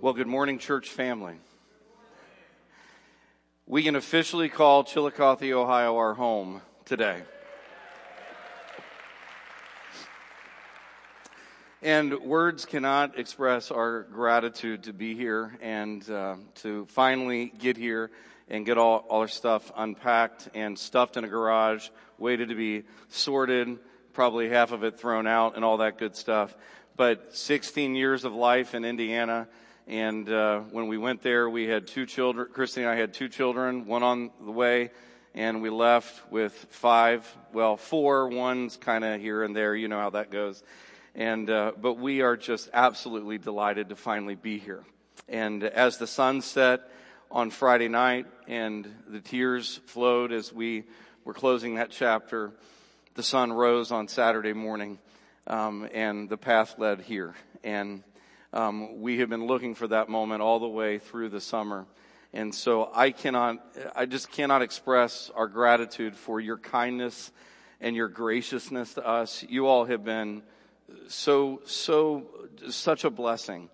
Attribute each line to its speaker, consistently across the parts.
Speaker 1: Well, good morning, church family. We can officially call Chillicothe, Ohio, our home today. And words cannot express our gratitude to be here and uh, to finally get here and get all, all our stuff unpacked and stuffed in a garage, waited to be sorted, probably half of it thrown out and all that good stuff. But 16 years of life in Indiana, and uh, when we went there, we had two children. Christy and I had two children, one on the way, and we left with five. Well, four. One's kind of here and there. You know how that goes. And uh, but we are just absolutely delighted to finally be here. And as the sun set on Friday night, and the tears flowed as we were closing that chapter, the sun rose on Saturday morning, um, and the path led here. And um, we have been looking for that moment all the way through the summer. And so I cannot, I just cannot express our gratitude for your kindness and your graciousness to us. You all have been so, so, such a blessing.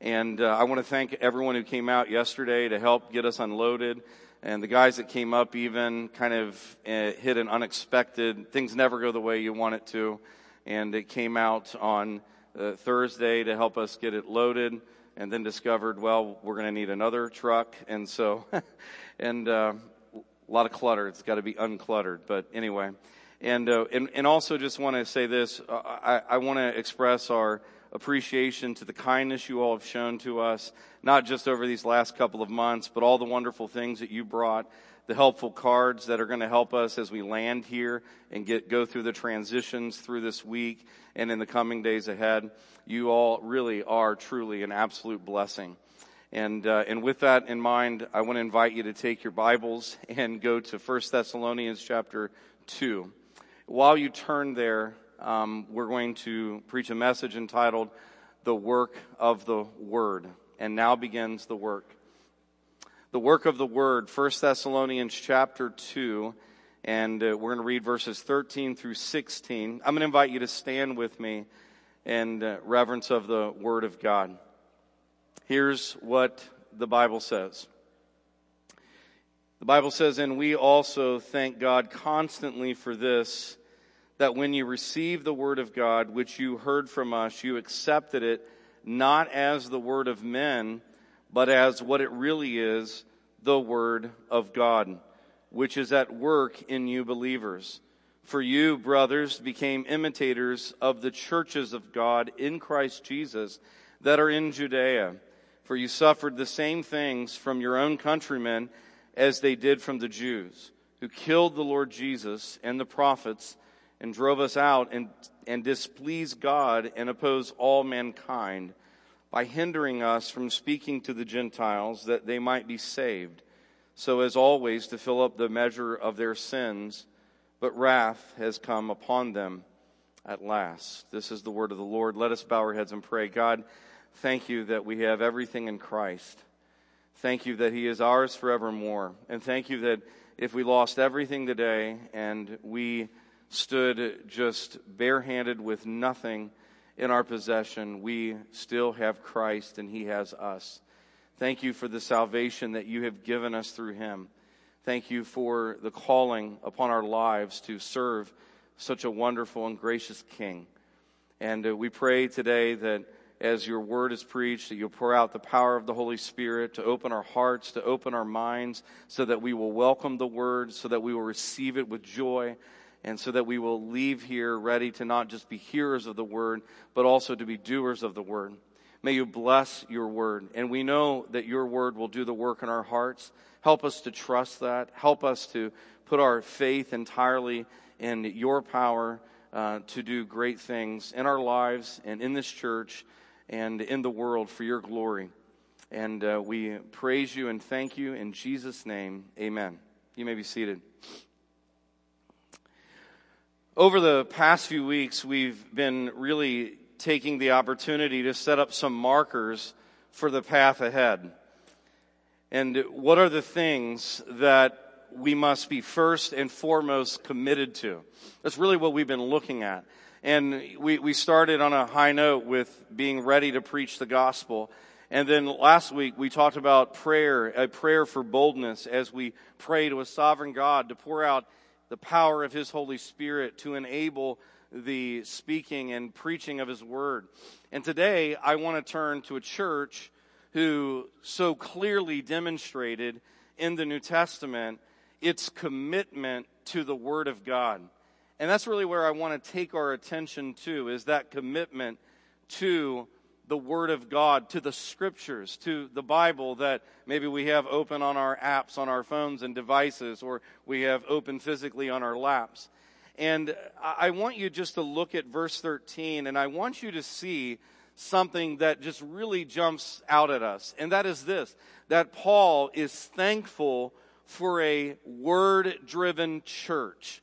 Speaker 1: And uh, I want to thank everyone who came out yesterday to help get us unloaded. And the guys that came up even kind of uh, hit an unexpected, things never go the way you want it to. And it came out on uh, Thursday to help us get it loaded and then discovered, well, we're going to need another truck. And so, and uh, a lot of clutter. It's got to be uncluttered. But anyway, and, uh, and, and also just want to say this. Uh, I, I want to express our appreciation to the kindness you all have shown to us, not just over these last couple of months, but all the wonderful things that you brought the helpful cards that are going to help us as we land here and get go through the transitions through this week and in the coming days ahead. You all really are truly an absolute blessing. And uh, and with that in mind, I want to invite you to take your Bibles and go to 1 Thessalonians chapter 2. While you turn there, um, we're going to preach a message entitled "The Work of the Word." And now begins the work the work of the word, 1 Thessalonians chapter 2, and uh, we're going to read verses 13 through 16. I'm going to invite you to stand with me in uh, reverence of the word of God. Here's what the Bible says. The Bible says, and we also thank God constantly for this, that when you received the word of God, which you heard from us, you accepted it not as the word of men, but as what it really is, the Word of God, which is at work in you believers. For you, brothers, became imitators of the churches of God in Christ Jesus that are in Judea. For you suffered the same things from your own countrymen as they did from the Jews, who killed the Lord Jesus and the prophets and drove us out and, and displeased God and opposed all mankind by hindering us from speaking to the Gentiles that they might be saved, so as always to fill up the measure of their sins, but wrath has come upon them at last. This is the word of the Lord. Let us bow our heads and pray. God, thank you that we have everything in Christ. Thank you that He is ours forevermore. And thank you that if we lost everything today and we stood just barehanded with nothing, in our possession, we still have Christ and He has us. Thank you for the salvation that you have given us through Him. Thank you for the calling upon our lives to serve such a wonderful and gracious King. And uh, we pray today that as your word is preached, that you'll pour out the power of the Holy Spirit to open our hearts, to open our minds, so that we will welcome the word, so that we will receive it with joy, and so that we will leave here ready to not just be hearers of the word, but also to be doers of the word. May you bless your word. And we know that your word will do the work in our hearts. Help us to trust that. Help us to put our faith entirely in your power uh, to do great things in our lives and in this church and in the world for your glory. And uh, we praise you and thank you in Jesus' name. Amen. You may be seated. Over the past few weeks, we've been really taking the opportunity to set up some markers for the path ahead. And what are the things that we must be first and foremost committed to? That's really what we've been looking at. And we, we started on a high note with being ready to preach the gospel. And then last week we talked about prayer, a prayer for boldness as we pray to a sovereign God to pour out the power of His Holy Spirit to enable the speaking and preaching of His Word. And today I want to turn to a church who so clearly demonstrated in the New Testament its commitment to the Word of God. And that's really where I want to take our attention to is that commitment to the Word of God, to the Scriptures, to the Bible that maybe we have open on our apps on our phones and devices, or we have open physically on our laps. And I want you just to look at verse 13, and I want you to see something that just really jumps out at us. And that is this that Paul is thankful for a word driven church.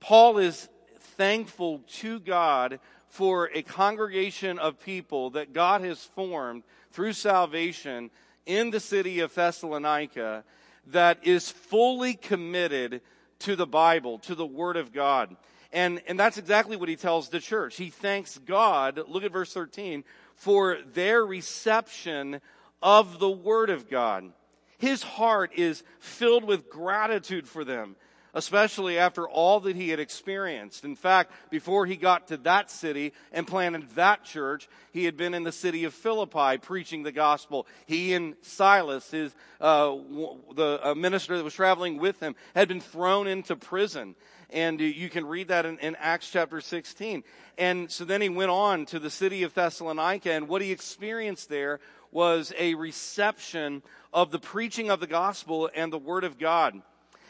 Speaker 1: Paul is thankful to God for a congregation of people that God has formed through salvation in the city of Thessalonica that is fully committed to the Bible, to the Word of God. And, and that's exactly what he tells the church. He thanks God, look at verse 13, for their reception of the Word of God. His heart is filled with gratitude for them especially after all that he had experienced. In fact, before he got to that city and planted that church, he had been in the city of Philippi preaching the gospel. He and Silas, his uh, the uh, minister that was traveling with him, had been thrown into prison. And you can read that in, in Acts chapter 16. And so then he went on to the city of Thessalonica, and what he experienced there was a reception of the preaching of the gospel and the word of God.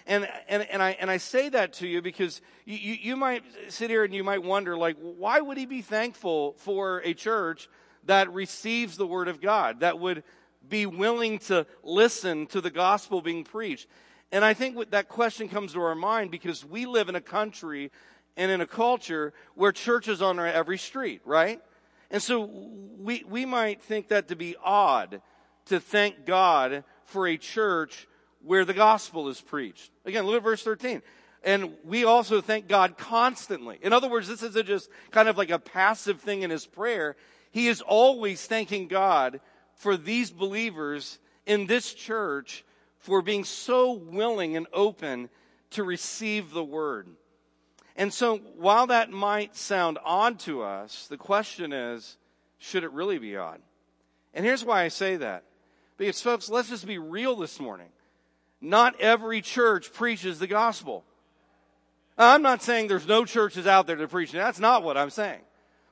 Speaker 1: And, and, and, I, and I say that to you because you, you, you might sit here and you might wonder, like, why would he be thankful for a church that receives the word of God, that would be willing to listen to the gospel being preached? And I think that question comes to our mind because we live in a country and in a culture where churches on every street, right? And so we, we might think that to be odd to thank God for a church where the gospel is preached. Again, look at verse 13. And we also thank God constantly. In other words, this isn't just kind of like a passive thing in his prayer. He is always thanking God for these believers in this church for being so willing and open to receive the word. And so while that might sound odd to us, the question is, should it really be odd? And here's why I say that. Because folks, let's just be real this morning. Not every church preaches the gospel. I'm not saying there's no churches out there that preach. That's not what I'm saying.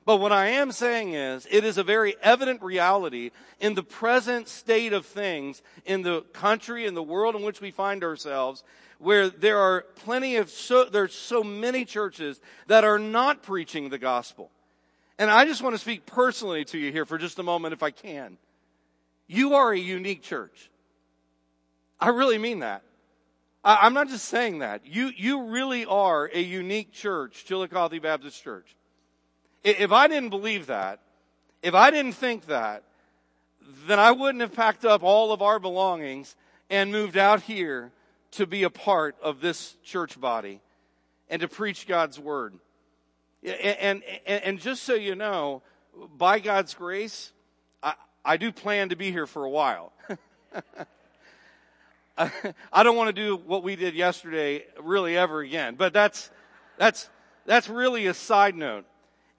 Speaker 1: But what I am saying is, it is a very evident reality in the present state of things in the country and the world in which we find ourselves, where there are plenty of so, there's so many churches that are not preaching the gospel. And I just want to speak personally to you here for just a moment, if I can. You are a unique church. I really mean that. I, am not just saying that. You, you really are a unique church, Chillicothe Baptist Church. If I didn't believe that, if I didn't think that, then I wouldn't have packed up all of our belongings and moved out here to be a part of this church body and to preach God's word. And, and, and just so you know, by God's grace, I, I do plan to be here for a while. I don't want to do what we did yesterday really ever again, but that's, that's, that's really a side note.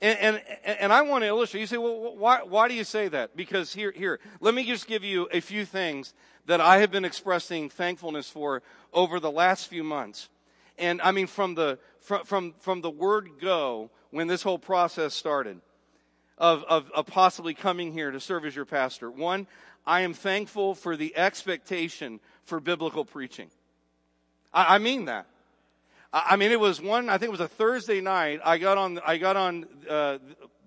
Speaker 1: And, and, and I want to illustrate. You say, well, why, why do you say that? Because here, here, let me just give you a few things that I have been expressing thankfulness for over the last few months. And I mean, from the, from, from, from the word go, when this whole process started of, of, of possibly coming here to serve as your pastor. One, I am thankful for the expectation for biblical preaching. I, I mean that. I, I, mean, it was one, I think it was a Thursday night. I got on, I got on, uh,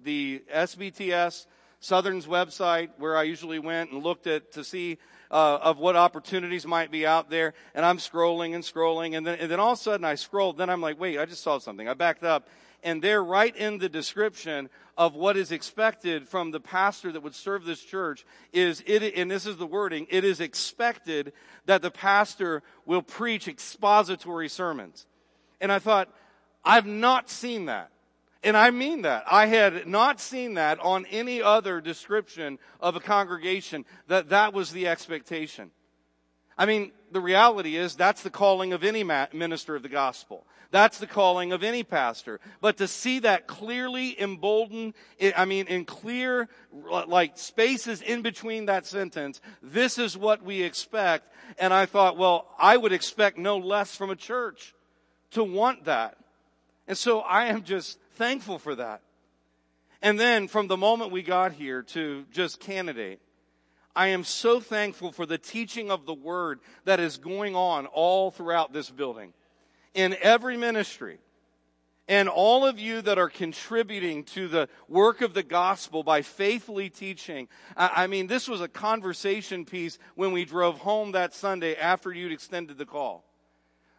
Speaker 1: the SBTS Southern's website where I usually went and looked at to see uh, of what opportunities might be out there. And I'm scrolling and scrolling, and then and then all of a sudden I scrolled. Then I'm like, wait, I just saw something. I backed up, and there, right in the description of what is expected from the pastor that would serve this church is it, and this is the wording, it is expected that the pastor will preach expository sermons. And I thought, I've not seen that. And I mean that. I had not seen that on any other description of a congregation that that was the expectation. I mean, the reality is that's the calling of any minister of the gospel. That's the calling of any pastor. But to see that clearly emboldened, I mean, in clear, like spaces in between that sentence, this is what we expect. And I thought, well, I would expect no less from a church to want that. And so I am just thankful for that. And then from the moment we got here to just candidate, I am so thankful for the teaching of the word that is going on all throughout this building in every ministry. And all of you that are contributing to the work of the gospel by faithfully teaching. I mean, this was a conversation piece when we drove home that Sunday after you'd extended the call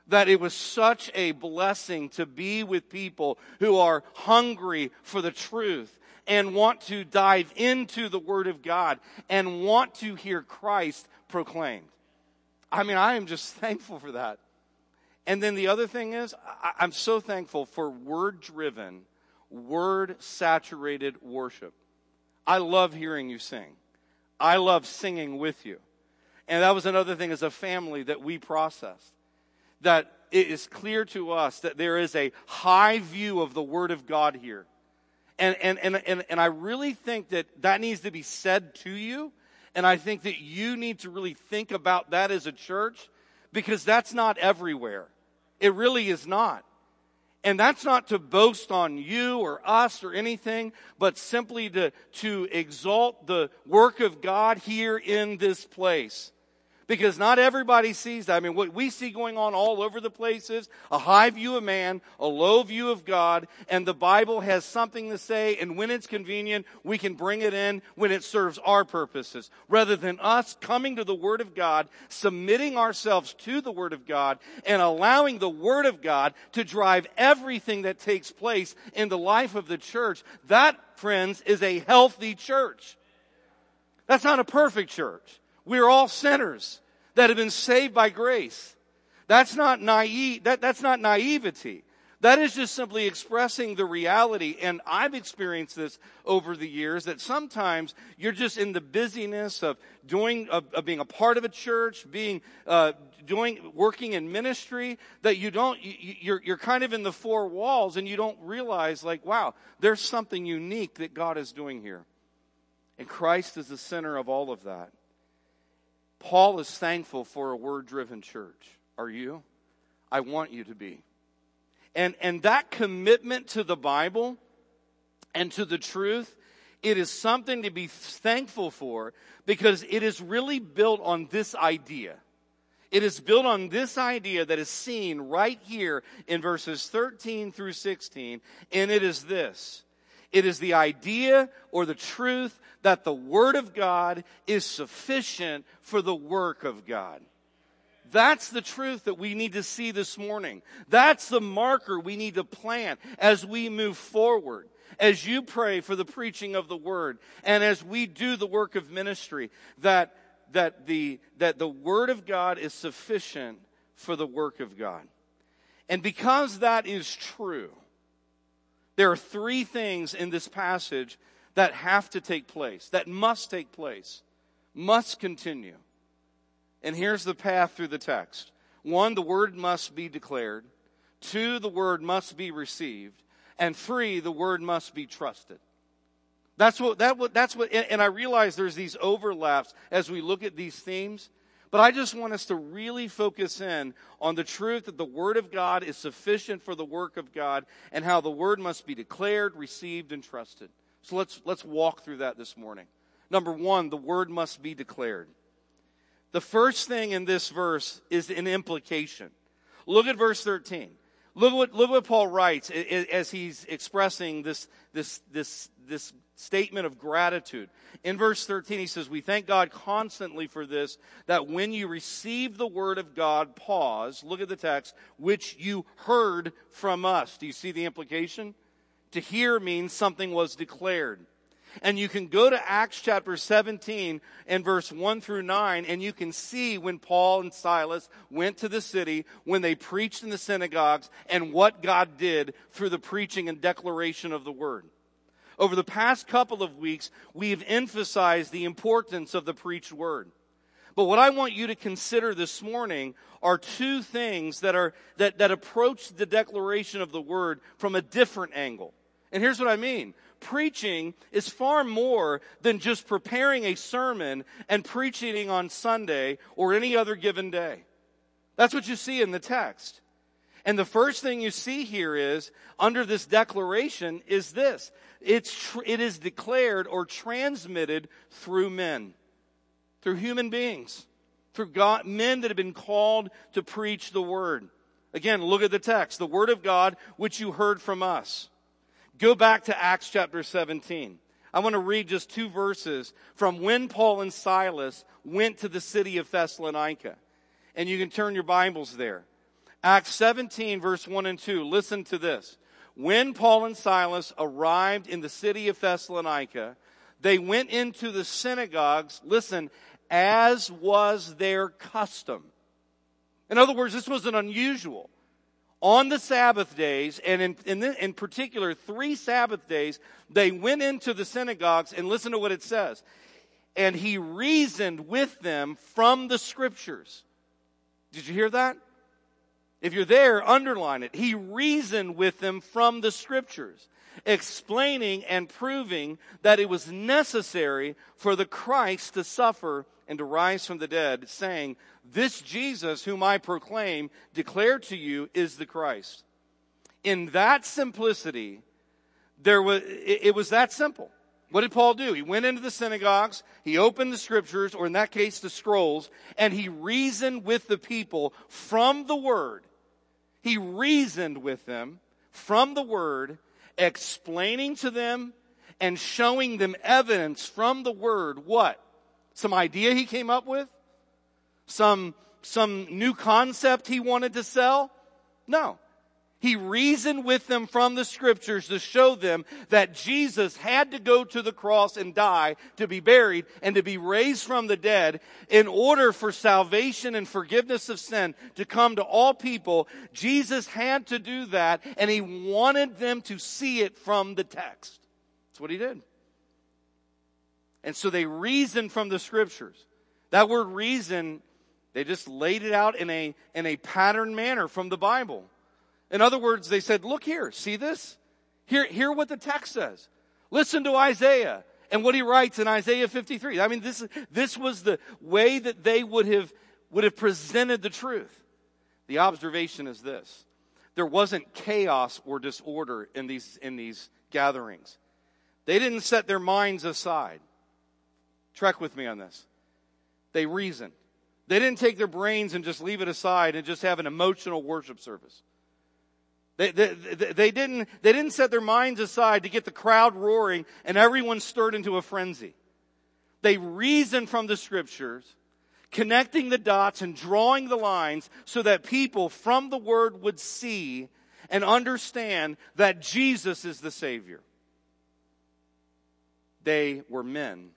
Speaker 1: that it was such a blessing to be with people who are hungry for the truth and want to dive into the Word of God and want to hear Christ proclaimed. I mean, I am just thankful for that. And then the other thing is, I'm so thankful for word driven, word saturated worship. I love hearing you sing. I love singing with you. And that was another thing as a family that we processed that it is clear to us that there is a high view of the Word of God here. And, and, and, and, and I really think that that needs to be said to you. And I think that you need to really think about that as a church because that's not everywhere. It really is not. And that's not to boast on you or us or anything, but simply to, to exalt the work of God here in this place because not everybody sees that. I mean, what we see going on all over the place is a high view of man, a low view of God, and the Bible has something to say, and when it's convenient, we can bring it in when it serves our purposes. Rather than us coming to the Word of God, submitting ourselves to the Word of God, and allowing the Word of God to drive everything that takes place in the life of the church, that, friends, is a healthy church. That's not a perfect church. We're all sinners that have been saved by grace. That's not naive, that, that's not naivety. That is just simply expressing the reality. And I've experienced this over the years that sometimes you're just in the busyness of doing, of, of being a part of a church, being, uh, doing, working in ministry, that you don't, you, you're, you're kind of in the four walls and you don't realize like, wow, there's something unique that God is doing here. And Christ is the center of all of that. Paul is thankful for a word driven church. Are you? I want you to be. And, and that commitment to the Bible and to the truth, it is something to be thankful for because it is really built on this idea. It is built on this idea that is seen right here in verses 13 through 16, and it is this. It is the idea or the truth that the Word of God is sufficient for the work of God. That's the truth that we need to see this morning. That's the marker we need to plant as we move forward. As you pray for the preaching of the word and as we do the work of ministry, that, that the, that the word of God is sufficient for the work of God. And because that is true, there are three things in this passage that have to take place, that must take place, must continue. And here's the path through the text. One, the word must be declared. Two, the word must be received. And three, the word must be trusted. That's what, that, what, that's what, and I realize there's these overlaps as we look at these themes. But I just want us to really focus in on the truth that the Word of God is sufficient for the work of God and how the Word must be declared, received, and trusted. So let's, let's walk through that this morning. Number one, the word must be declared. The first thing in this verse is an implication. Look at verse 13. Look what, look what Paul writes as he's expressing this, this, this, this statement of gratitude. In verse 13, he says, We thank God constantly for this, that when you receive the word of God, pause, look at the text, which you heard from us. Do you see the implication? To hear means something was declared. And you can go to Acts chapter 17 and verse 1 through 9 and you can see when Paul and Silas went to the city, when they preached in the synagogues and what God did through the preaching and declaration of the word. Over the past couple of weeks, we've emphasized the importance of the preached word. But what I want you to consider this morning are two things that are, that, that approach the declaration of the word from a different angle. And here's what I mean. Preaching is far more than just preparing a sermon and preaching on Sunday or any other given day. That's what you see in the text. And the first thing you see here is, under this declaration, is this. It's, tr- it is declared or transmitted through men through human beings, through God, men that have been called to preach the word. Again, look at the text, the word of God, which you heard from us. Go back to Acts chapter 17. I want to read just two verses from when Paul and Silas went to the city of Thessalonica. And you can turn your Bibles there. Acts 17 verse 1 and 2. Listen to this. When Paul and Silas arrived in the city of Thessalonica, they went into the synagogues, listen, as was their custom. In other words, this wasn't unusual. On the Sabbath days, and in, in, in particular, three Sabbath days, they went into the synagogues and listen to what it says. And he reasoned with them from the scriptures. Did you hear that? If you're there, underline it. He reasoned with them from the scriptures explaining and proving that it was necessary for the Christ to suffer and to rise from the dead, saying, This Jesus whom I proclaim, declare to you, is the Christ. In that simplicity, there was, it was that simple. What did Paul do? He went into the synagogues, he opened the scriptures, or in that case, the scrolls, and he reasoned with the people from the word. He reasoned with them from the word explaining to them and showing them evidence from the word what? Some idea he came up with? Some, some new concept he wanted to sell? No. He reasoned with them from the scriptures to show them that Jesus had to go to the cross and die to be buried and to be raised from the dead in order for salvation and forgiveness of sin to come to all people. Jesus had to do that and he wanted them to see it from the text. That's what he did. And so they reasoned from the scriptures. That word reason, they just laid it out in a, in a pattern manner from the Bible. In other words, they said, look here, see this? Hear, hear what the text says. Listen to Isaiah and what he writes in Isaiah 53. I mean, this, this was the way that they would have, would have presented the truth. The observation is this. There wasn't chaos or disorder in these, in these gatherings. They didn't set their minds aside. Trek with me on this. They reasoned. They didn't take their brains and just leave it aside and just have an emotional worship service. They, they, they, didn't, they didn't set their minds aside to get the crowd roaring and everyone stirred into a frenzy. They reasoned from the scriptures, connecting the dots and drawing the lines so that people from the word would see and understand that Jesus is the Savior. They were men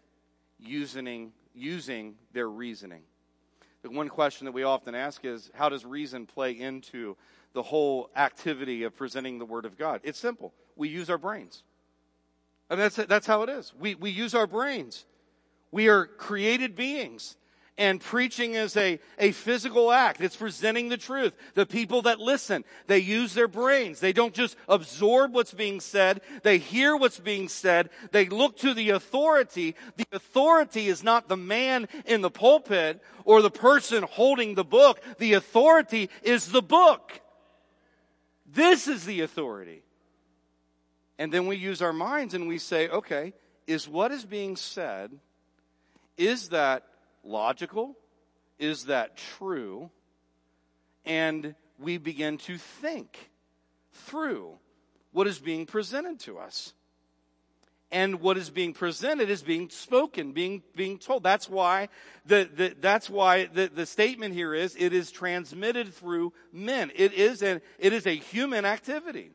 Speaker 1: using, using their reasoning. The one question that we often ask is how does reason play into the whole activity of presenting the Word of God? It's simple. We use our brains. And that's, that's how it is. We, we use our brains. We are created beings. And preaching is a, a physical act. It's presenting the truth. The people that listen, they use their brains. They don't just absorb what's being said. They hear what's being said. They look to the authority. The authority is not the man in the pulpit or the person holding the book. The authority is the book. This is the authority. And then we use our minds and we say, okay, is what is being said, is that logical? Is that true? And we begin to think through what is being presented to us. And what is being presented is being spoken, being, being told. That's why the, the that's why the, the statement here is it is transmitted through men. It is an, it is a human activity.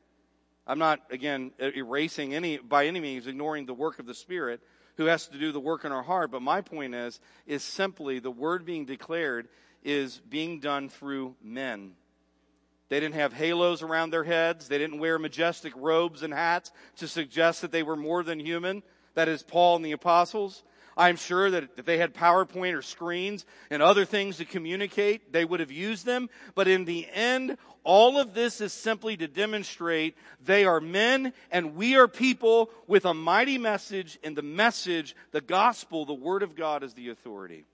Speaker 1: I'm not, again, erasing any, by any means, ignoring the work of the Spirit who has to do the work in our heart. But my point is, is simply the word being declared is being done through men. They didn't have halos around their heads. They didn't wear majestic robes and hats to suggest that they were more than human. That is Paul and the apostles. I'm sure that if they had PowerPoint or screens and other things to communicate, they would have used them. But in the end, all of this is simply to demonstrate they are men and we are people with a mighty message and the message, the gospel, the word of God is the authority.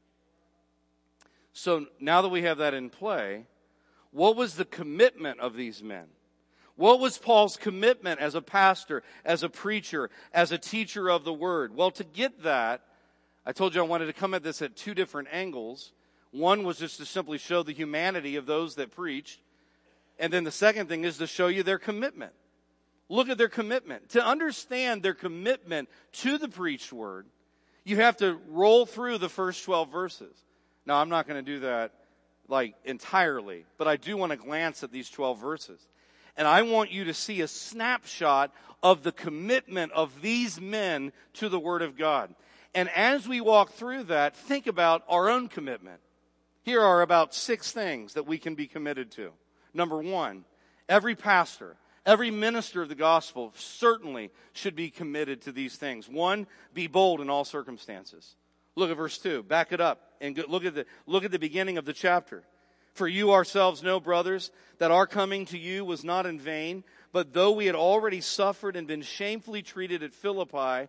Speaker 1: So now that we have that in play, what was the commitment of these men? What was Paul's commitment as a pastor, as a preacher, as a teacher of the word? Well, to get that, I told you I wanted to come at this at two different angles. One was just to simply show the humanity of those that preached. And then the second thing is to show you their commitment. Look at their commitment. To understand their commitment to the preached word, you have to roll through the first 12 verses. Now, I'm not going to do that like entirely, but I do want to glance at these 12 verses. And I want you to see a snapshot of the commitment of these men to the Word of God. And as we walk through that, think about our own commitment. Here are about six things that we can be committed to. Number one, every pastor, every minister of the gospel certainly should be committed to these things. One, be bold in all circumstances. Look at verse two. Back it up and look at the, look at the beginning of the chapter. For you ourselves know, brothers, that our coming to you was not in vain, but though we had already suffered and been shamefully treated at Philippi,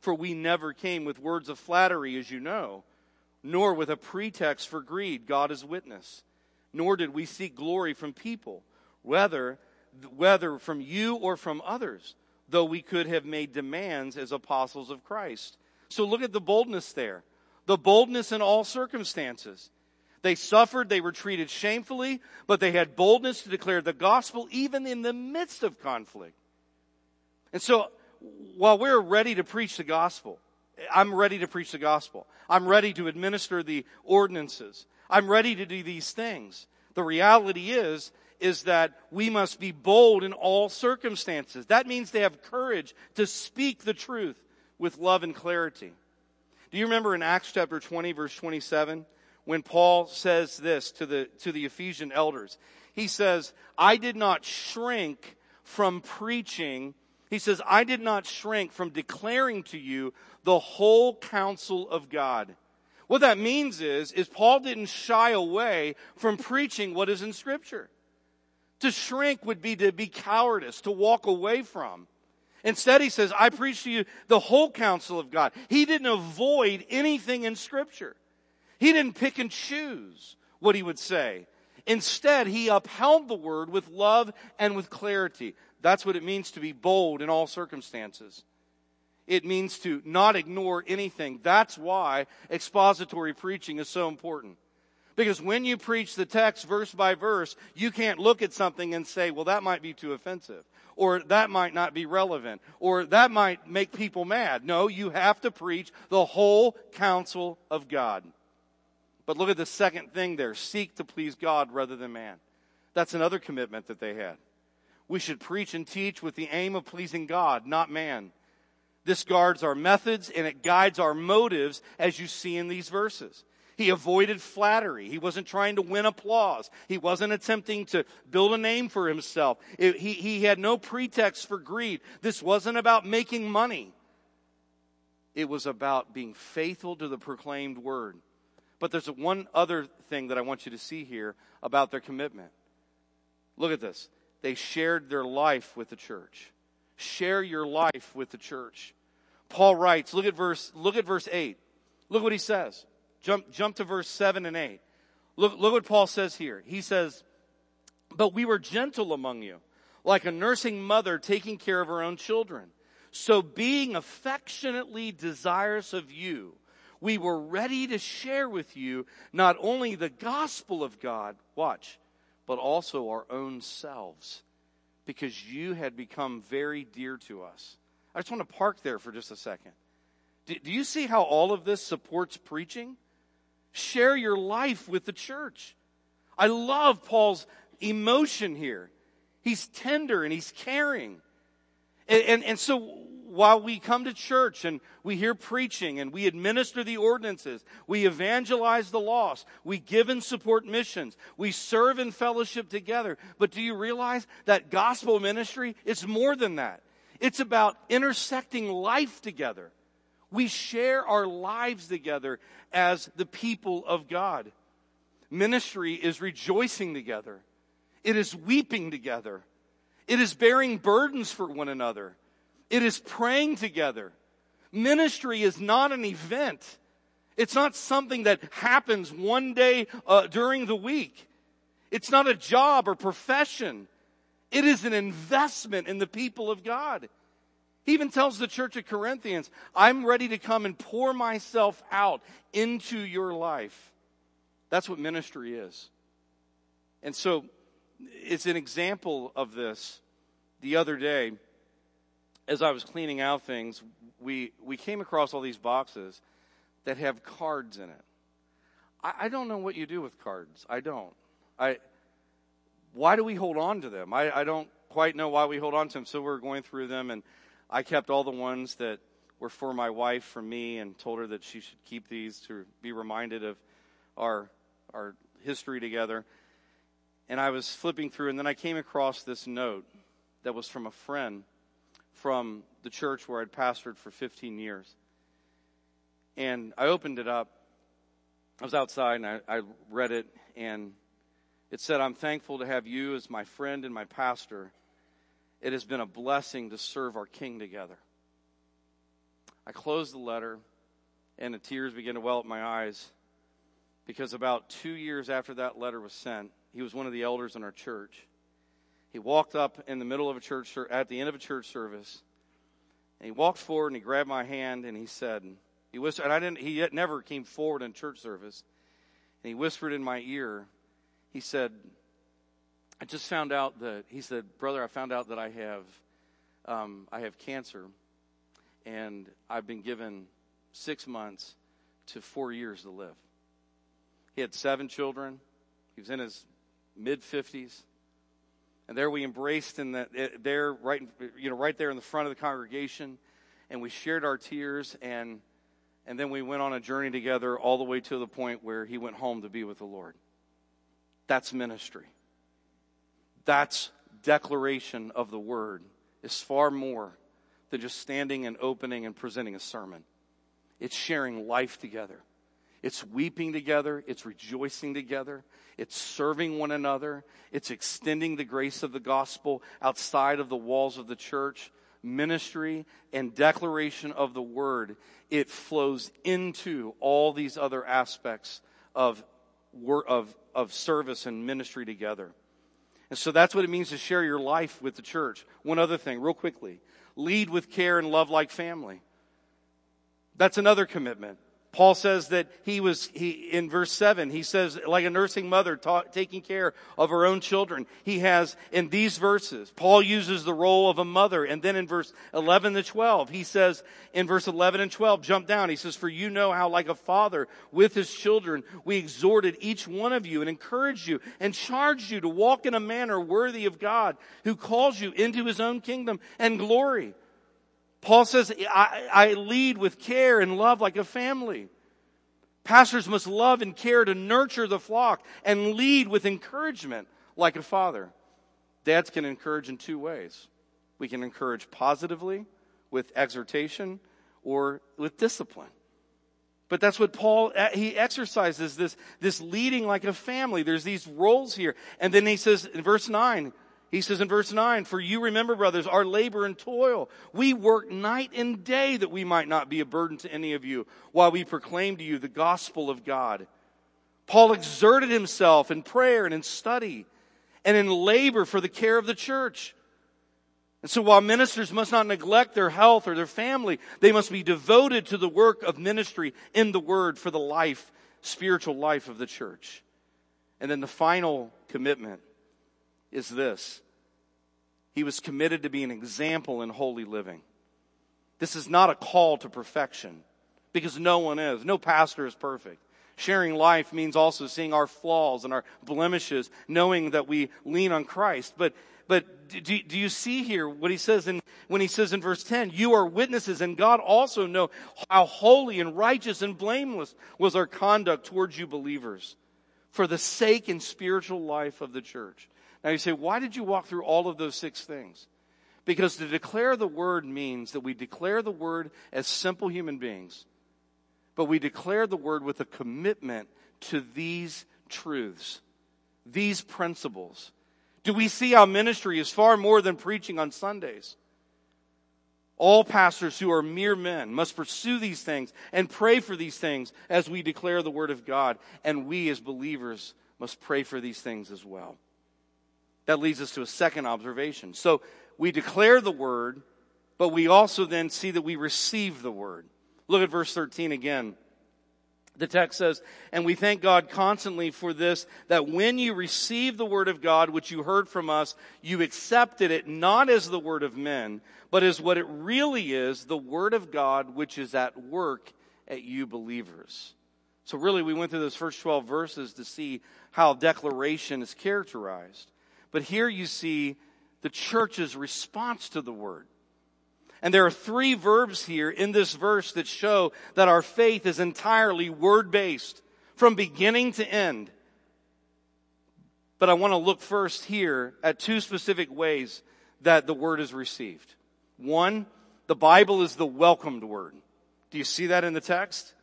Speaker 1: For we never came with words of flattery, as you know, nor with a pretext for greed, God is witness. Nor did we seek glory from people whether, whether from you or from others, though we could have made demands as apostles of Christ. So look at the boldness there. The boldness in all circumstances. They suffered, they were treated shamefully, but they had boldness to declare the gospel even in the midst of conflict. And so, while we're ready to preach the gospel, I'm ready to preach the gospel. I'm ready to administer the ordinances. I'm ready to do these things. The reality is, is that we must be bold in all circumstances. That means to have courage to speak the truth with love and clarity. Do you remember in Acts chapter 20 verse 27 when Paul says this to the, to the Ephesian elders? He says, I did not shrink from preaching. He says, I did not shrink from declaring to you the whole counsel of God. What that means is, is Paul didn't shy away from preaching what is in scripture. To shrink would be to be cowardice, to walk away from. Instead, he says, I preach to you the whole counsel of God. He didn't avoid anything in scripture. He didn't pick and choose what he would say. Instead, he upheld the word with love and with clarity. That's what it means to be bold in all circumstances. It means to not ignore anything. That's why expository preaching is so important. Because when you preach the text verse by verse, you can't look at something and say, well, that might be too offensive. Or that might not be relevant. Or that might make people mad. No, you have to preach the whole counsel of God. But look at the second thing there. Seek to please God rather than man. That's another commitment that they had. We should preach and teach with the aim of pleasing God, not man. This guards our methods and it guides our motives as you see in these verses. He avoided flattery. He wasn't trying to win applause. He wasn't attempting to build a name for himself. It, he, he had no pretext for greed. This wasn't about making money. It was about being faithful to the proclaimed word. But there's one other thing that I want you to see here about their commitment. Look at this. They shared their life with the church. Share your life with the church. Paul writes, look at verse, look at verse 8. Look what he says. Jump, jump to verse 7 and 8. Look, look what Paul says here. He says, But we were gentle among you, like a nursing mother taking care of her own children. So being affectionately desirous of you, we were ready to share with you not only the gospel of God, watch, but also our own selves, because you had become very dear to us. I just want to park there for just a second. Do, do you see how all of this supports preaching? Share your life with the church. I love Paul's emotion here. He's tender and he's caring. And, and, and, so while we come to church and we hear preaching and we administer the ordinances, we evangelize the lost, we give and support missions, we serve in fellowship together. But do you realize that gospel ministry is more than that? It's about intersecting life together. We share our lives together as the people of God. Ministry is rejoicing together. It is weeping together. It is bearing burdens for one another. It is praying together. Ministry is not an event. It's not something that happens one day uh, during the week. It's not a job or profession. It is an investment in the people of God. He even tells the church of Corinthians, I'm ready to come and pour myself out into your life. That's what ministry is. And so it's an example of this. The other day, as I was cleaning out things, we, we came across all these boxes that have cards in it. I, I don't know what you do with cards. I don't. I, why do we hold on to them? I, I don't quite know why we hold on to them. So we're going through them and I kept all the ones that were for my wife from me and told her that she should keep these to be reminded of our our history together. And I was flipping through and then I came across this note that was from a friend from the church where I'd pastored for 15 years. And I opened it up. I was outside and I, I read it and it said, I'm thankful to have you as my friend and my pastor it has been a blessing to serve our King together. I closed the letter, and the tears began to well up my eyes because about two years after that letter was sent, he was one of the elders in our church. He walked up in the middle of a church, at the end of a church service, and he walked forward and he grabbed my hand and he said, he whispered, and I didn't, he never came forward in church service, and he whispered in my ear, he said, I just found out that he said, "Brother, I found out that I have um, I have cancer, and I've been given six months to four years to live." He had seven children. He was in his mid fifties, and there we embraced in that eh, there right you know right there in the front of the congregation, and we shared our tears and and then we went on a journey together all the way to the point where he went home to be with the Lord. That's ministry. That's declaration of the word is far more than just standing and opening and presenting a sermon. It's sharing life together. It's weeping together. It's rejoicing together. It's serving one another. It's extending the grace of the gospel outside of the walls of the church. Ministry and declaration of the word. It flows into all these other aspects of, of, of service and ministry together. And so that's what it means to share your life with the church. One other thing, real quickly lead with care and love like family. That's another commitment. Paul says that he was, he, in verse 7, he says, like a nursing mother ta- taking care of her own children. He has, in these verses, Paul uses the role of a mother. And then in verse 11 to 12, he says, in verse 11 and 12, jump down. He says, for you know how like a father with his children, we exhorted each one of you and encouraged you and charged you to walk in a manner worthy of God who calls you into his own kingdom and glory. Paul says, I, I lead with care and love like a family. Pastors must love and care to nurture the flock and lead with encouragement like a father. Dads can encourage in two ways. We can encourage positively with exhortation or with discipline. But that's what Paul, uh, he exercises this, this leading like a family. There's these roles here. And then he says in verse 9, he says in verse 9, For you remember, brothers, our labor and toil. We work night and day that we might not be a burden to any of you while we proclaim to you the gospel of God. Paul exerted himself in prayer and in study and in labor for the care of the church. And so while ministers must not neglect their health or their family, they must be devoted to the work of ministry in the word for the life, spiritual life of the church. And then the final commitment is this. He was committed to be an example in holy living. This is not a call to perfection because no one is. No pastor is perfect. Sharing life means also seeing our flaws and our blemishes, knowing that we lean on Christ. But, but do, do you see here what he says in, when he says in verse 10, you are witnesses and God also know how holy and righteous and blameless was our conduct towards you believers for the sake and spiritual life of the church. Now you say, why did you walk through all of those six things? Because to declare the word means that we declare the word as simple human beings but we declare the word with a commitment to these truths, these principles. Do we see our ministry is far more than preaching on Sundays? All pastors who are mere men must pursue these things and pray for these things as we declare the Word of God. And we as believers must pray for these things as well. That leads us to a second observation. So we declare the Word, but we also then see that we receive the Word. Look at verse 13 again. The text says, and we thank God constantly for this, that when you received the word of God, which you heard from us, you accepted it not as the word of men, but as what it really is, the word of God, which is at work at you believers. So really, we went through those first 12 verses to see how declaration is characterized. But here you see the church's response to the word. And there are three verbs here in this verse that show that our faith is entirely word based from beginning to end. But I want to look first here at two specific ways that the word is received. One, the Bible is the welcomed word. Do you see that in the text?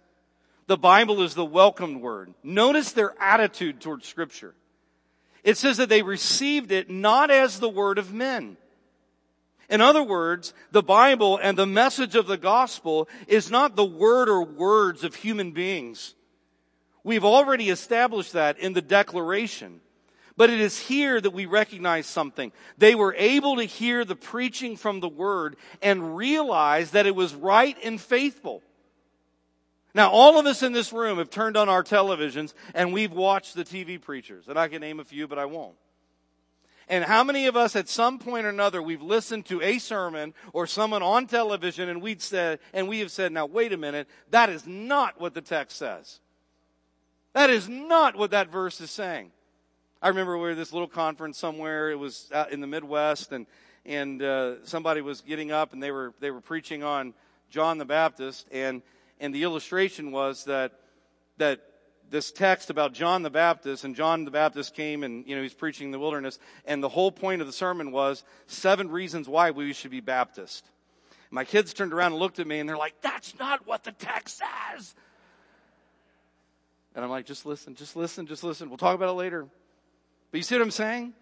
Speaker 1: The Bible is the welcomed word. Notice their attitude towards scripture. It says that they received it not as the word of men in other words, the Bible and the message of the gospel is not the word or words of human beings. We've already established that in the declaration. But it is here that we recognize something. They were able to hear the preaching from the word and realize that it was right and faithful. Now, all of us in this room have turned on our televisions and we've watched the TV preachers. And I can name a few, but I won't. And how many of us at some point or another we've listened to a sermon or someone on television and we'd said, and we have said, now wait a minute, that is not what the text says. That is not what that verse is saying. I remember we were at this little conference somewhere. It was out in the Midwest and, and, uh, somebody was getting up and they were, they were preaching on John the Baptist and, and the illustration was that, that this text about John the Baptist, and John the Baptist came and, you know, he's preaching in the wilderness, and the whole point of the sermon was seven reasons why we should be Baptist. My kids turned around and looked at me and they're like, that's not what the text says. And I'm like, just listen, just listen, just listen. We'll talk about it later. But you see what I'm saying?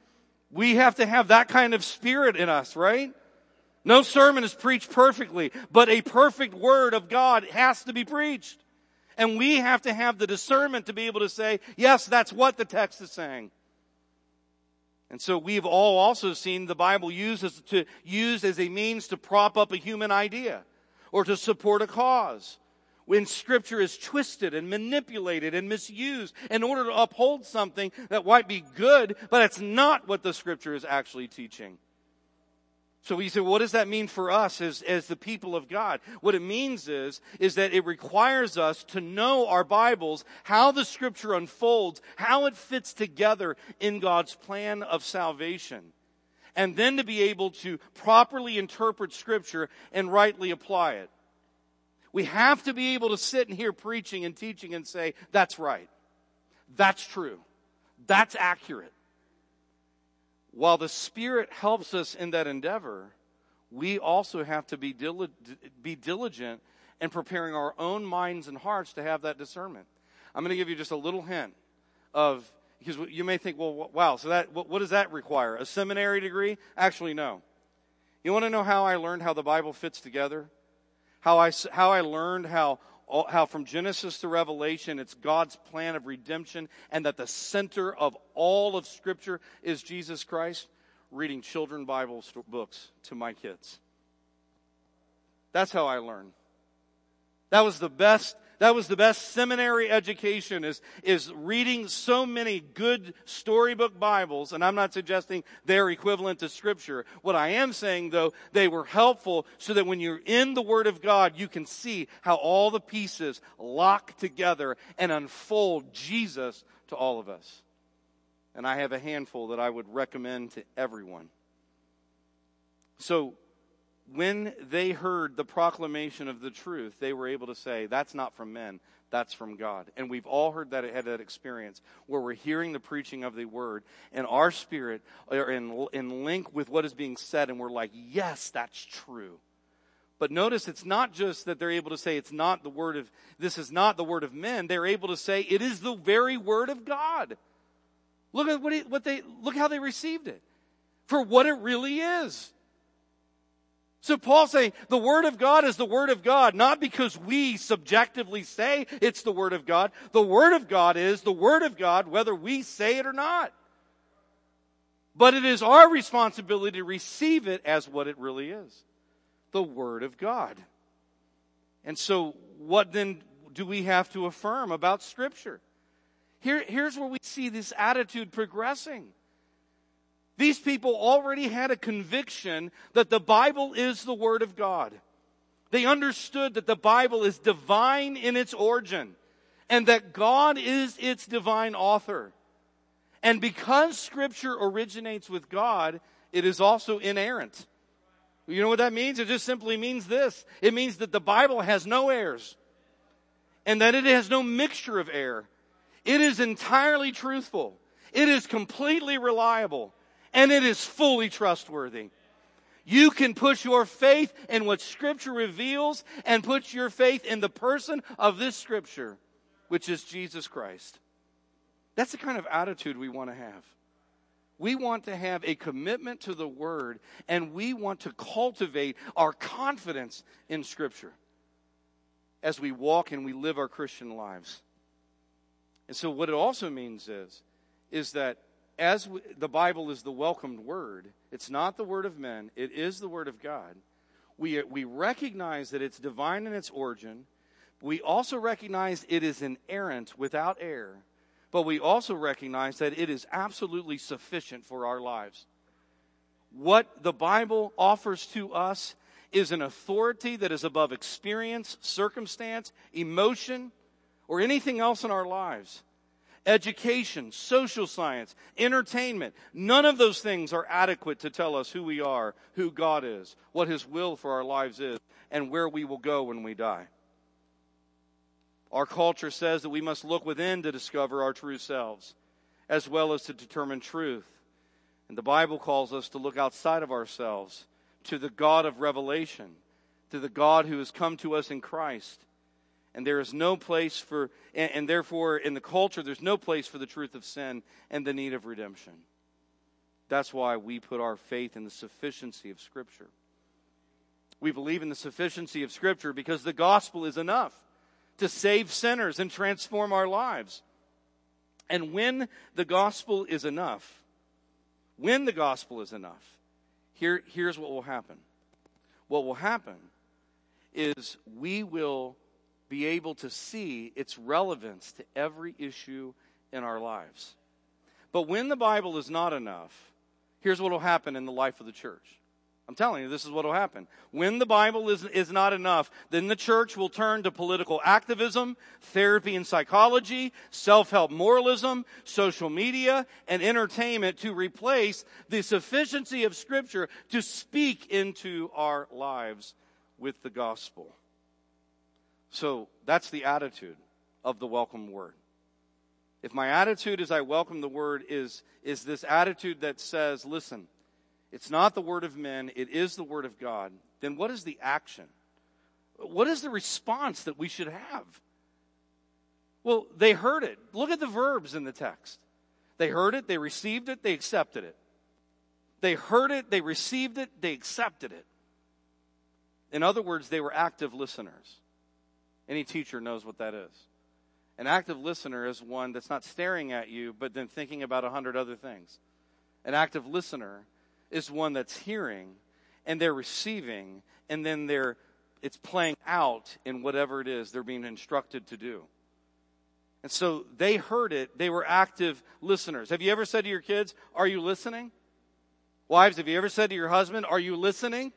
Speaker 1: We have to have that kind of spirit in us, right? No sermon is preached perfectly, but a perfect word of God has to be preached. And we have to have the discernment to be able to say, yes, that's what the text is saying. And so we've all also seen the Bible used as, to, used as a means to prop up a human idea or to support a cause. When scripture is twisted and manipulated and misused in order to uphold something that might be good, but it's not what the scripture is actually teaching. So you say, what does that mean for us as, as the people of God? What it means is, is that it requires us to know our Bibles, how the scripture unfolds, how it fits together in God's plan of salvation. And then to be able to properly interpret scripture and rightly apply it. We have to be able to sit and hear preaching and teaching and say, that's right. That's true. That's accurate while the Spirit helps us in that endeavor, we also have to be, dil- be diligent in preparing our own minds and hearts to have that discernment. I'm going to give you just a little hint of, because you may think, well, wow, so that, what, what does that require? A seminary degree? Actually, no. You want to know how I learned how the Bible fits together? How I, how I learned how how from Genesis to Revelation, it's God's plan of redemption and that the center of all of Scripture is Jesus Christ. reading children Bible books to my kids. That's how I learned. That was the best that was the best seminary education is, is reading so many good storybook Bibles. And I'm not suggesting they're equivalent to scripture. What I am saying though, they were helpful so that when you're in the Word of God, you can see how all the pieces lock together and unfold Jesus to all of us. And I have a handful that I would recommend to everyone. So when they heard the proclamation of the truth, they were able to say, that's not from men, that's from God. And we've all heard that, had that experience where we're hearing the preaching of the word and our spirit are in, in link with what is being said and we're like, yes, that's true. But notice it's not just that they're able to say it's not the word of, this is not the word of men. They're able to say it is the very word of God. Look at what, what they, look how they received it. For what it really is. So Paul's saying the Word of God is the Word of God, not because we subjectively say it's the Word of God. The Word of God is the Word of God, whether we say it or not. But it is our responsibility to receive it as what it really is. The Word of God. And so what then do we have to affirm about Scripture? Here, here's where we see this attitude progressing. These people already had a conviction that the Bible is the Word of God. They understood that the Bible is divine in its origin and that God is its divine author. And because Scripture originates with God, it is also inerrant. You know what that means? It just simply means this. It means that the Bible has no errors and that it has no mixture of error. It is entirely truthful. It is completely reliable and it is fully trustworthy. You can put your faith in what scripture reveals and put your faith in the person of this scripture, which is Jesus Christ. That's the kind of attitude we want to have. We want to have a commitment to the word and we want to cultivate our confidence in scripture as we walk and we live our Christian lives. And so what it also means is, is that as we, the Bible is the welcomed word, it's not the word of men, it is the word of God. We, we recognize that it's divine in its origin. We also recognize it is inerrant without error, but we also recognize that it is absolutely sufficient for our lives. What the Bible offers to us is an authority that is above experience, circumstance, emotion, or anything else in our lives education, social science, entertainment. None of those things are adequate to tell us who we are, who God is, what His will for our lives is, and where we will go when we die. Our culture says that we must look within to discover our true selves, as well as to determine truth. And the Bible calls us to look outside of ourselves to the God of revelation, to the God who has come to us in Christ and there is no place for, and, and, therefore in the culture, there's no place for the truth of sin and the need of redemption. That's why we put our faith in the sufficiency of Scripture. We believe in the sufficiency of Scripture because the gospel is enough to save sinners and transform our lives. And when the gospel is enough, when the gospel is enough, here, here's what will happen. What will happen is we will be able to see its relevance to every issue in our lives. But when the Bible is not enough, here's what will happen in the life of the church. I'm telling you, this is what will happen. When the Bible is, is not enough, then the church will turn to political activism, therapy and psychology, self-help moralism, social media, and entertainment to replace the sufficiency of scripture to speak into our lives with the gospel. So that's the attitude of the welcome word. If my attitude as I welcome the word is, is this attitude that says, listen, it's not the word of men, it is the word of God, then what is the action? What is the response that we should have? Well, they heard it. Look at the verbs in the text. They heard it, they received it, they accepted it. They heard it, they received it, they accepted it. In other words, they were active listeners. Any teacher knows what that is. An active listener is one that's not staring at you, but then thinking about a hundred other things. An active listener is one that's hearing and they're receiving and then they're it's playing out in whatever it is they're being instructed to do. And so they heard it. They were active listeners. Have you ever said to your kids, Are you listening? Wives, have you ever said to your husband, Are you listening?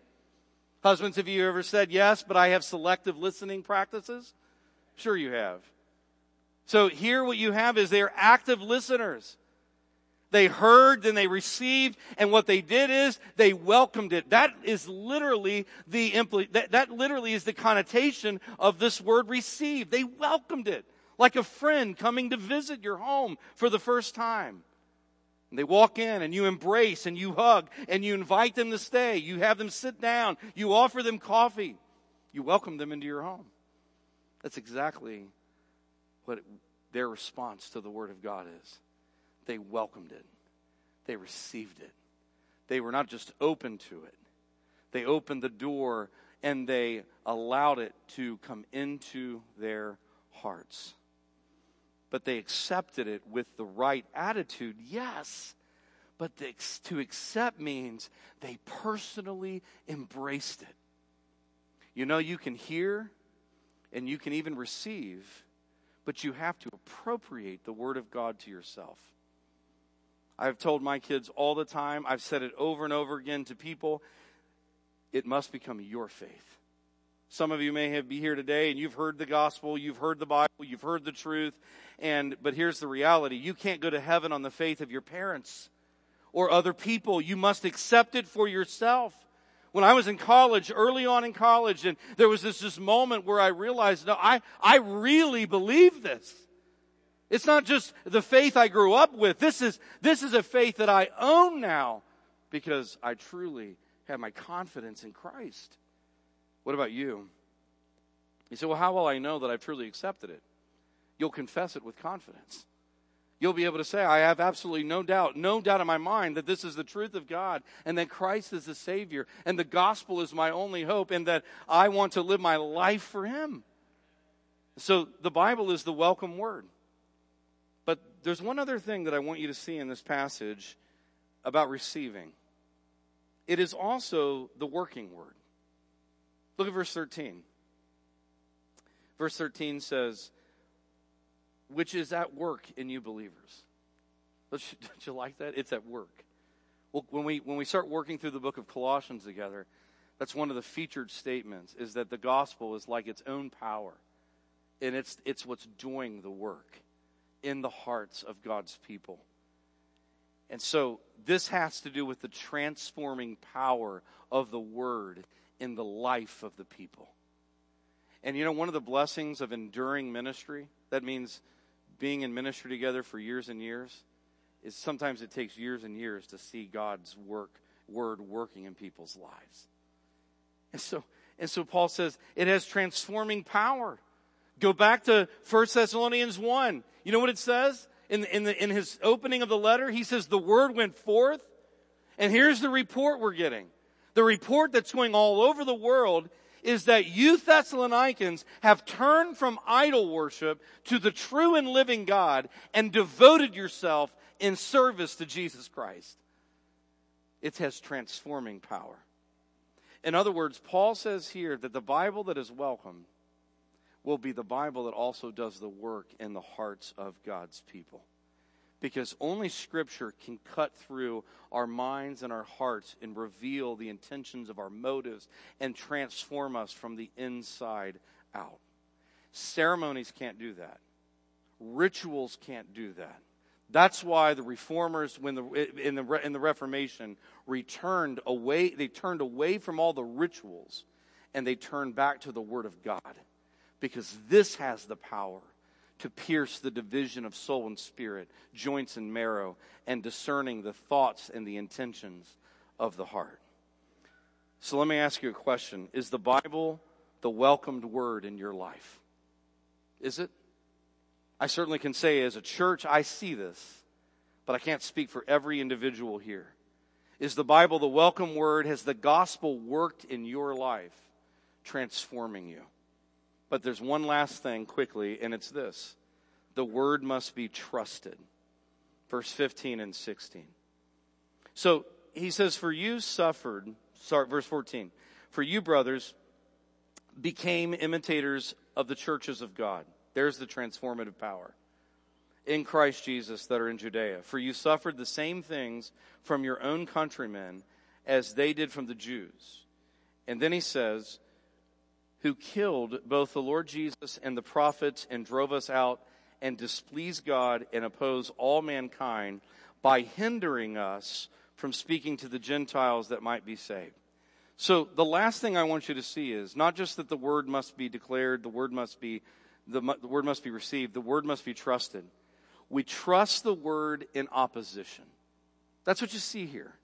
Speaker 1: Husbands, have you ever said, Yes, but I have selective listening practices? Sure, you have. So here, what you have is they're active listeners. They heard, then they received, and what they did is they welcomed it. That is literally the impl- that, that literally is the connotation of this word receive. They welcomed it like a friend coming to visit your home for the first time. They walk in and you embrace and you hug and you invite them to stay. You have them sit down. You offer them coffee. You welcome them into your home. That's exactly what their response to the Word of God is. They welcomed it, they received it. They were not just open to it, they opened the door and they allowed it to come into their hearts but they accepted it with the right attitude, yes. But to accept means they personally embraced it. You know, you can hear and you can even receive, but you have to appropriate the Word of God to yourself. I've told my kids all the time, I've said it over and over again to people, it must become your faith. Some of you may have be here today and you've heard the gospel, you've heard the Bible, you've heard the truth, and but here's the reality. You can't go to heaven on the faith of your parents or other people. You must accept it for yourself. When I was in college, early on in college, and there was this, this moment where I realized, no, I, I really believe this. It's not just the faith I grew up with. This is, this is a faith that I own now because I truly have my confidence in Christ. What about you? You say, well, how will I know that I've truly accepted it? You'll confess it with confidence. You'll be able to say, I have absolutely no doubt, no doubt in my mind that this is the truth of God and that Christ is the Savior and the gospel is my only hope and that I want to live my life for Him. So the Bible is the welcome word. But there's one other thing that I want you to see in this passage about receiving. It is also the working word. Look at verse 13. Verse 13 says, which is at work in you believers. Don't you, don't you like that? It's at work. Well, when we, when we start working through the book of Colossians together, that's one of the featured statements is that the gospel is like its own power. And it's, it's what's doing the work in the hearts of God's people. And so this has to do with the transforming power of the word in the life of the people. And you know, one of the blessings of enduring ministry, that means being in ministry together for years and years, is sometimes it takes years and years to see God's work, word working in people's lives. And so, and so Paul says it has transforming power. Go back to 1 Thessalonians 1. You know what it says? In, in, the, in his opening of the letter, he says the word went forth. And here's the report we're getting. The report that's going all over the world is that you Thessalonians have turned from idol worship to the true and living God and devoted yourself in service to Jesus Christ. It has transforming power. In other words, Paul says here that the Bible that is welcome will be the Bible that also does the work in the hearts of God's people because only Scripture can cut through our minds and our hearts and reveal the intentions of our motives and transform us from the inside out. Ceremonies can't do that, rituals can't do that. That's why the reformers, when the, in, the, in the Reformation, returned away, they turned away from all the rituals and they turned back to the Word of God because this has the power to pierce the division of soul and spirit, joints and marrow, and discerning the thoughts and the intentions of the heart. So let me ask you a question Is the Bible the welcomed word in your life? Is it? I certainly can say, as a church, I see this, but I can't speak for every individual here. Is the Bible the welcome word? Has the gospel worked in your life, transforming you? But there's one last thing quickly, and it's this the word must be trusted. Verse 15 and 16. So, he says, For you suffered, start verse 14, for you, brothers, became imitators of the churches of God. There's the transformative power in Christ Jesus that are in Judea. For you suffered the same things from your own countrymen as they did from the Jews. And then he says, who killed both the Lord Jesus and the prophets and drove us out and displeased God and oppose all mankind by hindering us from speaking to the Gentiles that might be saved. So the last thing I want you to see is not just that the word must be declared, the word must be the, the word must be received, the word must be trusted. We trust the word in opposition. That's what you see here.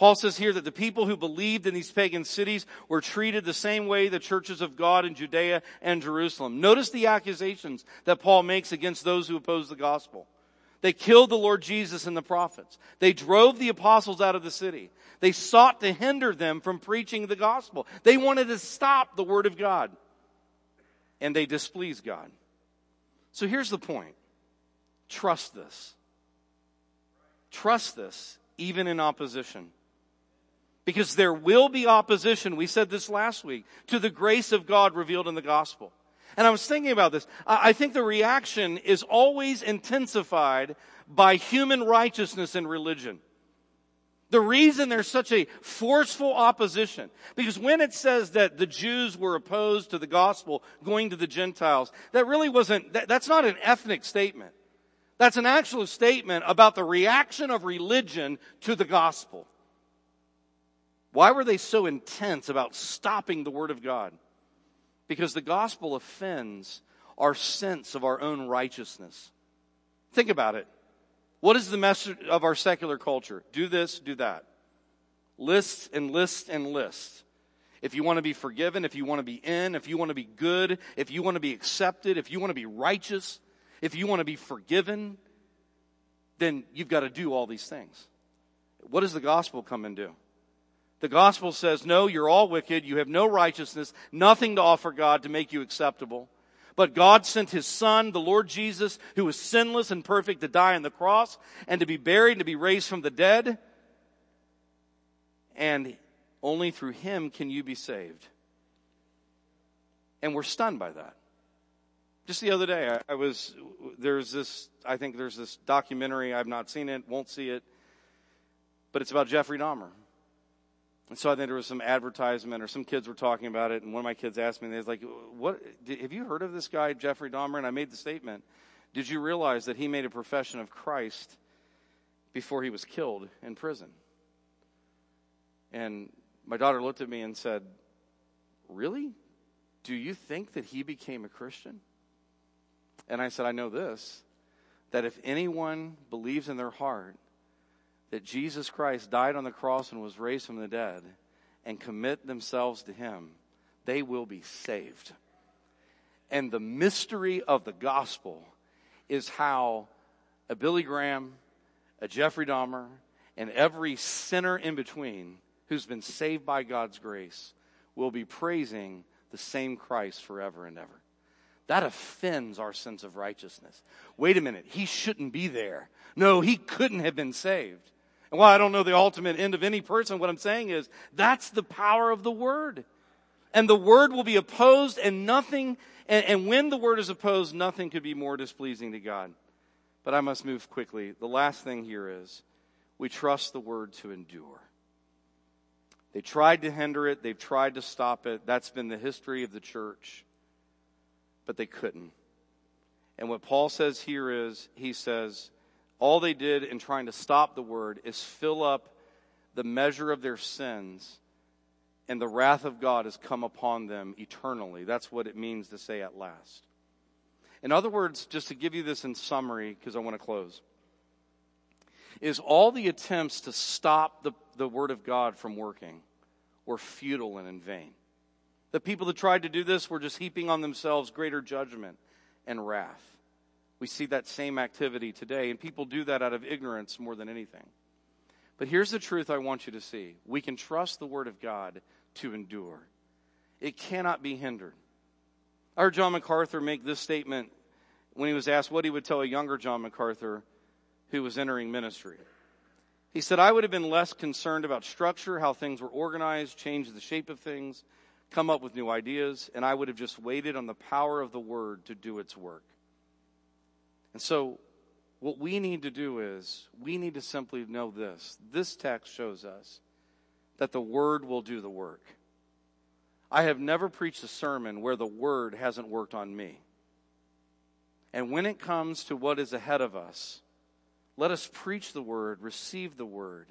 Speaker 1: Paul says here that the people who believed in these pagan cities were treated the same way the churches of God in Judea and Jerusalem. Notice the accusations that Paul makes against those who oppose the gospel. They killed the Lord Jesus and the prophets. They drove the apostles out of the city. They sought to hinder them from preaching the gospel. They wanted to stop the word of God. And they displeased God. So here's the point. Trust this. Trust this, even in opposition. Because there will be opposition, we said this last week, to the grace of God revealed in the gospel. And I was thinking about this. I think the reaction is always intensified by human righteousness and religion. The reason there's such a forceful opposition, because when it says that the Jews were opposed to the gospel going to the Gentiles, that really wasn't, that, that's not an ethnic statement. That's an actual statement about the reaction of religion to the gospel. Why were they so intense about stopping the word of God? Because the gospel offends our sense of our own righteousness. Think about it. What is the message of our secular culture? Do this, do that. Lists and lists and lists. If you want to be forgiven, if you want to be in, if you want to be good, if you want to be accepted, if you want to be righteous, if you want to be forgiven, then you've got to do all these things. What does the gospel come and do? The gospel says, no, you're all wicked. You have no righteousness, nothing to offer God to make you acceptable. But God sent his son, the Lord Jesus, who was sinless and perfect to die on the cross and to be buried and to be raised from the dead. And only through him can you be saved. And we're stunned by that. Just the other day, I, I was, there's this, I think there's this documentary, I've not seen it, won't see it, but it's about Jeffrey Dahmer. And so I think there was some advertisement or some kids were talking about it. And one of my kids asked me, they was like, what, have you heard of this guy, Jeffrey Dahmer? And I made the statement, did you realize that he made a profession of Christ before he was killed in prison? And my daughter looked at me and said, really? Do you think that he became a Christian? And I said, I know this, that if anyone believes in their heart that Jesus Christ died on the cross and was raised from the dead and commit themselves to Him, they will be saved. And the mystery of the gospel is how a Billy Graham, a Jeffrey Dahmer, and every sinner in between who's been saved by God's grace will be praising the same Christ forever and ever. That offends our sense of righteousness. Wait a minute, he shouldn't be there. No, he couldn't have been saved. And while I don't know the ultimate end of any person, what I'm saying is that's the power of the word. And the word will be opposed and nothing, and, and when the word is opposed, nothing could be more displeasing to God. But I must move quickly. The last thing here is we trust the word to endure. They tried to hinder it, they've tried to stop it. That's been the history of the church. But they couldn't. And what Paul says here is, he says, all they did in trying to stop the word is fill up the measure of their sins, and the wrath of God has come upon them eternally. That's what it means to say at last. In other words, just to give you this in summary, because I want to close, is all the attempts to stop the, the word of God from working were futile and in vain. The people that tried to do this were just heaping on themselves greater judgment and wrath. We see that same activity today, and people do that out of ignorance more than anything. But here's the truth I want you to see we can trust the Word of God to endure, it cannot be hindered. I heard John MacArthur make this statement when he was asked what he would tell a younger John MacArthur who was entering ministry. He said, I would have been less concerned about structure, how things were organized, change the shape of things, come up with new ideas, and I would have just waited on the power of the word to do its work. And so, what we need to do is, we need to simply know this. This text shows us that the word will do the work. I have never preached a sermon where the word hasn't worked on me. And when it comes to what is ahead of us, let us preach the word, receive the word,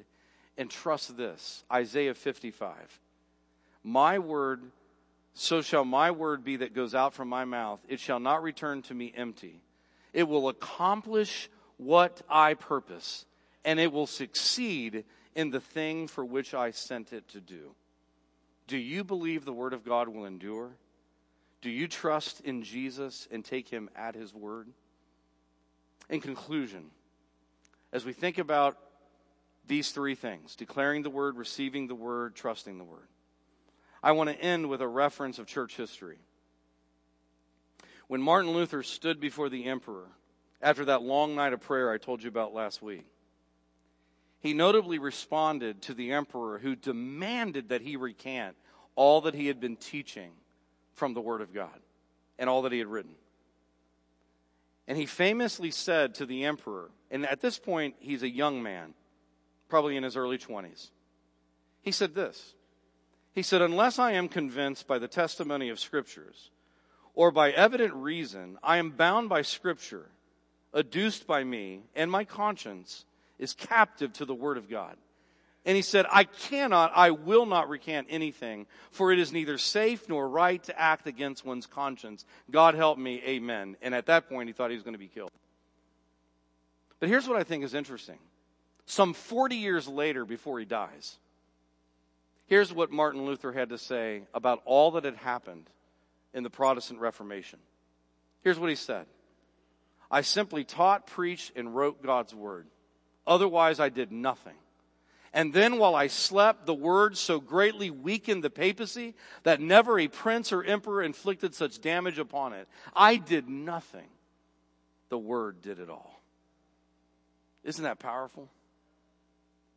Speaker 1: and trust this Isaiah 55. My word, so shall my word be that goes out from my mouth. It shall not return to me empty. It will accomplish what I purpose, and it will succeed in the thing for which I sent it to do. Do you believe the word of God will endure? Do you trust in Jesus and take him at his word? In conclusion, as we think about these three things declaring the word, receiving the word, trusting the word I want to end with a reference of church history. When Martin Luther stood before the emperor after that long night of prayer I told you about last week, he notably responded to the emperor who demanded that he recant all that he had been teaching from the Word of God and all that he had written. And he famously said to the emperor, and at this point he's a young man, probably in his early 20s, he said this. He said, Unless I am convinced by the testimony of Scriptures or by evident reason, I am bound by Scripture, adduced by me, and my conscience is captive to the Word of God. And he said, I cannot, I will not recant anything, for it is neither safe nor right to act against one's conscience. God help me, amen. And at that point, he thought he was going to be killed. But here's what I think is interesting. Some 40 years later, before he dies, here's what Martin Luther had to say about all that had happened in the Protestant Reformation. Here's what he said I simply taught, preached, and wrote God's word. Otherwise, I did nothing. And then while I slept, the word so greatly weakened the papacy that never a prince or emperor inflicted such damage upon it. I did nothing. The word did it all. Isn't that powerful?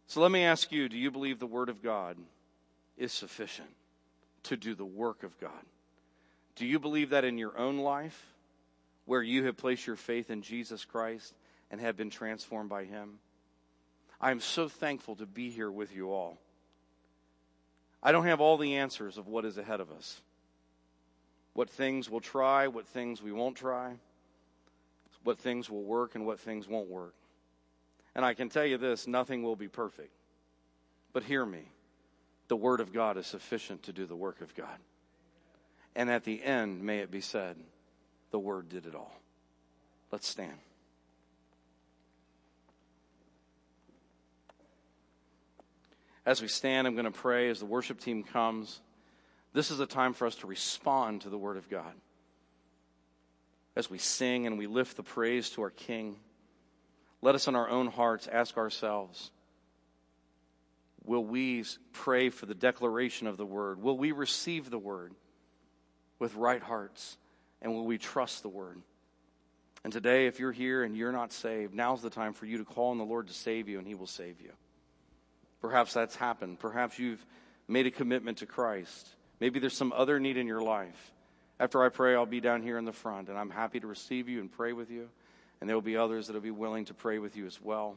Speaker 1: So let me ask you do you believe the word of God is sufficient to do the work of God? Do you believe that in your own life, where you have placed your faith in Jesus Christ and have been transformed by Him? I am so thankful to be here with you all. I don't have all the answers of what is ahead of us. What things we'll try, what things we won't try, what things will work, and what things won't work. And I can tell you this nothing will be perfect. But hear me the Word of God is sufficient to do the work of God. And at the end, may it be said, the Word did it all. Let's stand. As we stand, I'm going to pray as the worship team comes. This is a time for us to respond to the Word of God. As we sing and we lift the praise to our King, let us in our own hearts ask ourselves Will we pray for the declaration of the Word? Will we receive the Word with right hearts? And will we trust the Word? And today, if you're here and you're not saved, now's the time for you to call on the Lord to save you, and He will save you. Perhaps that's happened. Perhaps you've made a commitment to Christ. Maybe there's some other need in your life. After I pray, I'll be down here in the front, and I'm happy to receive you and pray with you. And there will be others that will be willing to pray with you as well.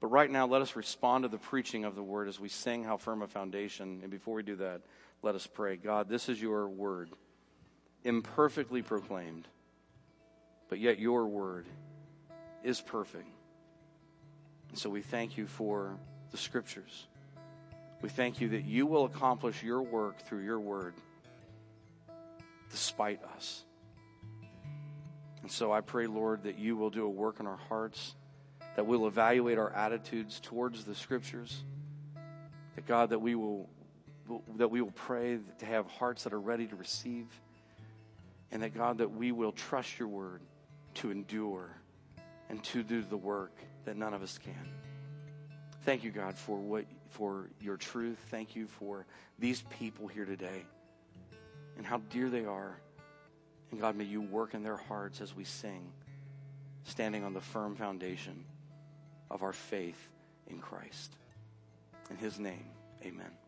Speaker 1: But right now, let us respond to the preaching of the word as we sing How Firm a Foundation. And before we do that, let us pray. God, this is your word, imperfectly proclaimed, but yet your word is perfect. And so we thank you for the scriptures. We thank you that you will accomplish your work through your word despite us. And so I pray, Lord, that you will do a work in our hearts, that we'll evaluate our attitudes towards the scriptures, that God, that we will that we will pray to have hearts that are ready to receive, and that God, that we will trust your word to endure and to do the work that none of us can. Thank you, God, for what for your truth. Thank you for these people here today and how dear they are. And God, may you work in their hearts as we sing, standing on the firm foundation of our faith in Christ. In his name, amen.